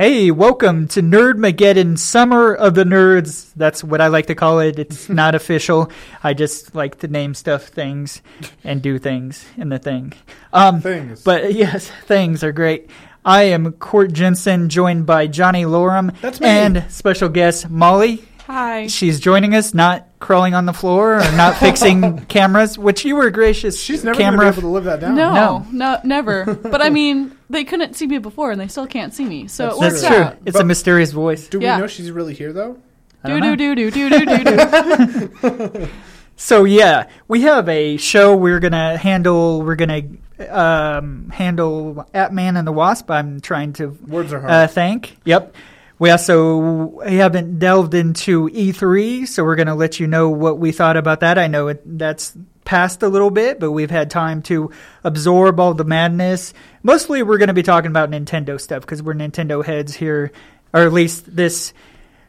Hey, welcome to Nerdmageddon Summer of the Nerds. That's what I like to call it. It's not official. I just like to name stuff things and do things in the thing. Um, Things. But yes, things are great. I am Court Jensen, joined by Johnny Loram That's me. and special guest Molly. Hi. She's joining us, not crawling on the floor or not fixing cameras, which you were gracious. She's never going to be camera. able to live that down. No, No. no, never. But I mean, they couldn't see me before, and they still can't see me, so it works That's true. out. It's a But- mysterious voice. Do we Yeah. know she's really here though? I Do don't do know. do do do do do do. So yeah, we have a show we're gonna handle. We're gonna um, handle At Man and the Wasp. I'm trying to Words are hard. uh, thank. Yep. We also we haven't delved into E3, so we're gonna let you know what we thought about that. I know it, that's passed a little bit, but we've had time to absorb all the madness. Mostly, we're gonna be talking about Nintendo stuff because we're Nintendo heads here, or at least this.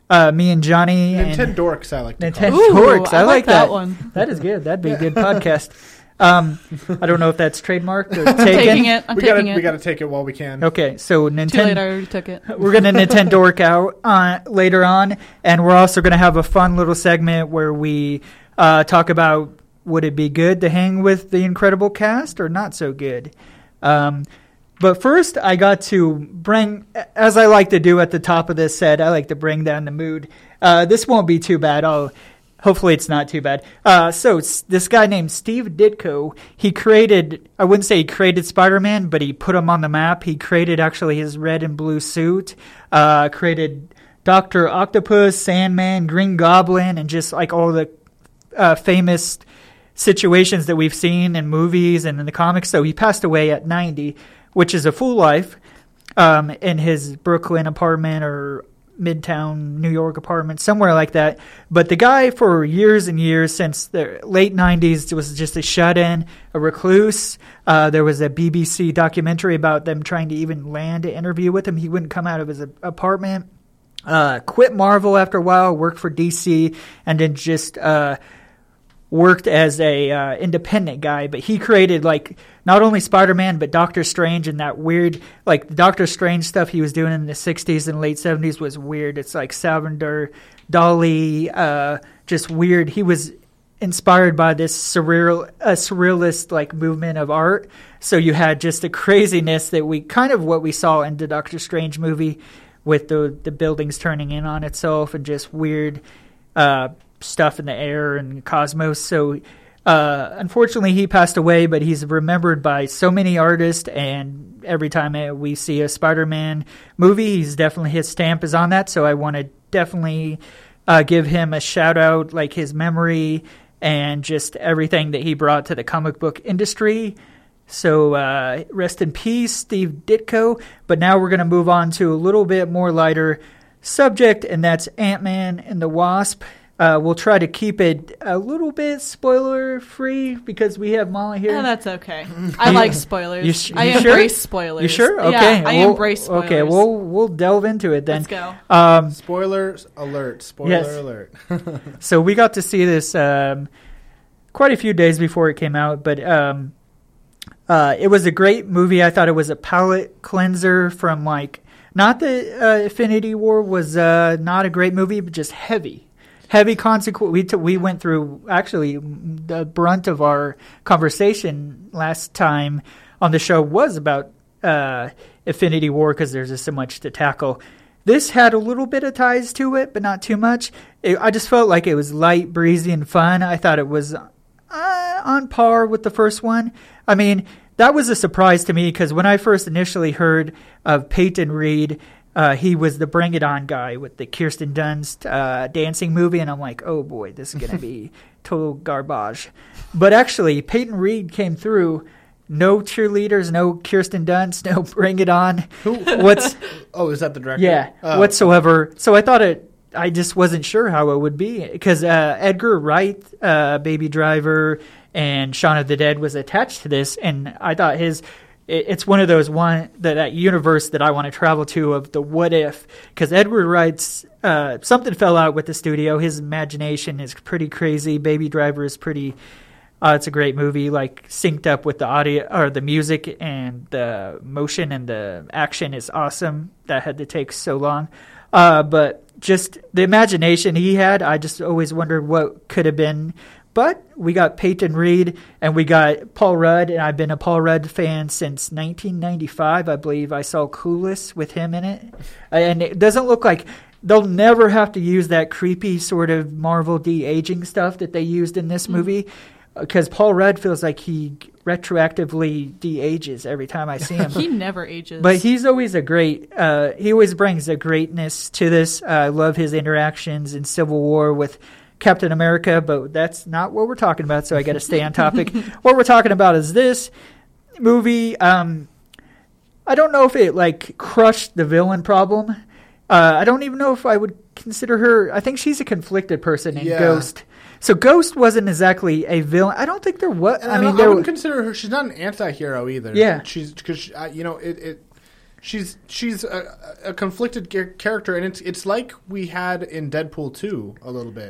Uh, me and Johnny Nintendo dorks, I like Nintendo Dorks. I, I like like that. that one. That is good. That'd be a good podcast. Um, I don't know if that's trademarked or I'm taken. taking it. I'm we taking gotta it. we gotta take it while we can. Okay, so Too late. I Nintendo. already took it. We're gonna Nintendo work out uh, later on, and we're also gonna have a fun little segment where we uh, talk about would it be good to hang with the Incredible cast or not so good. Um, but first, I got to bring, as I like to do at the top of this set, I like to bring down the mood. Uh, this won't be too bad. I'll, hopefully, it's not too bad. Uh, so, this guy named Steve Ditko, he created, I wouldn't say he created Spider Man, but he put him on the map. He created actually his red and blue suit, uh, created Dr. Octopus, Sandman, Green Goblin, and just like all the uh, famous situations that we've seen in movies and in the comics. So he passed away at 90, which is a full life um, in his Brooklyn apartment or Midtown New York apartment, somewhere like that. But the guy, for years and years, since the late 90s, was just a shut in, a recluse. Uh, there was a BBC documentary about them trying to even land an interview with him. He wouldn't come out of his apartment. Uh, quit Marvel after a while, worked for DC, and then just uh, worked as a uh, independent guy, but he created like not only Spider-Man but Doctor Strange and that weird like Doctor Strange stuff he was doing in the 60s and late 70s was weird. It's like Salvador Dali uh just weird. He was inspired by this surreal uh, surrealist like movement of art. So you had just the craziness that we kind of what we saw in the Doctor Strange movie with the the buildings turning in on itself and just weird uh, stuff in the air and cosmos. So, uh, unfortunately, he passed away, but he's remembered by so many artists. And every time uh, we see a Spider-Man movie, he's definitely his stamp is on that. So, I want to definitely uh, give him a shout out, like his memory and just everything that he brought to the comic book industry. So uh, rest in peace, Steve Ditko. But now we're going to move on to a little bit more lighter subject, and that's Ant Man and the Wasp. Uh, we'll try to keep it a little bit spoiler free because we have Molly here. Yeah, that's okay. I like spoilers. You sh- I you sure? embrace spoilers. you sure? Okay. Yeah, I we'll- embrace spoilers. Okay, we'll we'll delve into it then. Let's go. Um, Spoilers alert! Spoiler Yes. alert! so we got to see this um, quite a few days before it came out, but um, uh, it was a great movie. I thought it was a palate cleanser from like not that uh, Infinity War was uh, not a great movie, but just heavy, heavy consequence. We t- we went through actually the brunt of our conversation last time on the show was about uh, Infinity War because there's just so much to tackle. This had a little bit of ties to it, but not too much. It, I just felt like it was light, breezy, and fun. I thought it was uh, on par with the first one. I mean, that was a surprise to me because when I first initially heard of Peyton Reed, uh, he was the Bring It On guy with the Kirsten Dunst uh, dancing movie, and I'm like, oh boy, this is going to be total garbage. But actually, Peyton Reed came through. No cheerleaders, no Kirsten Dunst, no Bring It On. Who? What's Oh, is that the director? yeah, Oh. whatsoever. So I thought it. I just wasn't sure how it would be because uh, Edgar Wright, uh, Baby Driver, and Shaun of the Dead was attached to this, and I thought his. It- It's one of those one that, that universe that I want to travel to of the what if because Edgar Wright's uh, something fell out with the studio. His imagination is pretty crazy. Baby Driver is pretty Uh, it's a great movie, like synced up with the audio or the music and the motion and the action is awesome. That had to take so long, uh, but just the imagination he had, I just always wondered what could have been. But we got Peyton Reed and we got Paul Rudd, and I've been a Paul Rudd fan since 1995. I believe I saw Clueless with him in it, and it doesn't look like they'll never have to use that creepy sort of Marvel de aging stuff that they used in this movie because Paul Rudd feels like he retroactively de ages every time I see him. He never ages. But he's always a great. Uh, he always brings a greatness to this. Uh, I love his interactions in Civil War with Captain America, but that's not what we're talking about. So I got to stay on topic. what we're talking about is this movie. Um, I don't know if it like crushed the villain problem. Uh, I don't even know if I would consider her. I think she's a conflicted person in Yeah. Ghost. So Ghost wasn't exactly a villain. I don't think there was. And I I, mean, don't- I there wouldn't was. consider her. She's not an anti-hero either. Yeah. she's because uh, you know it. it she's she's a, a conflicted character, and it's it's like we had in Deadpool two a little bit.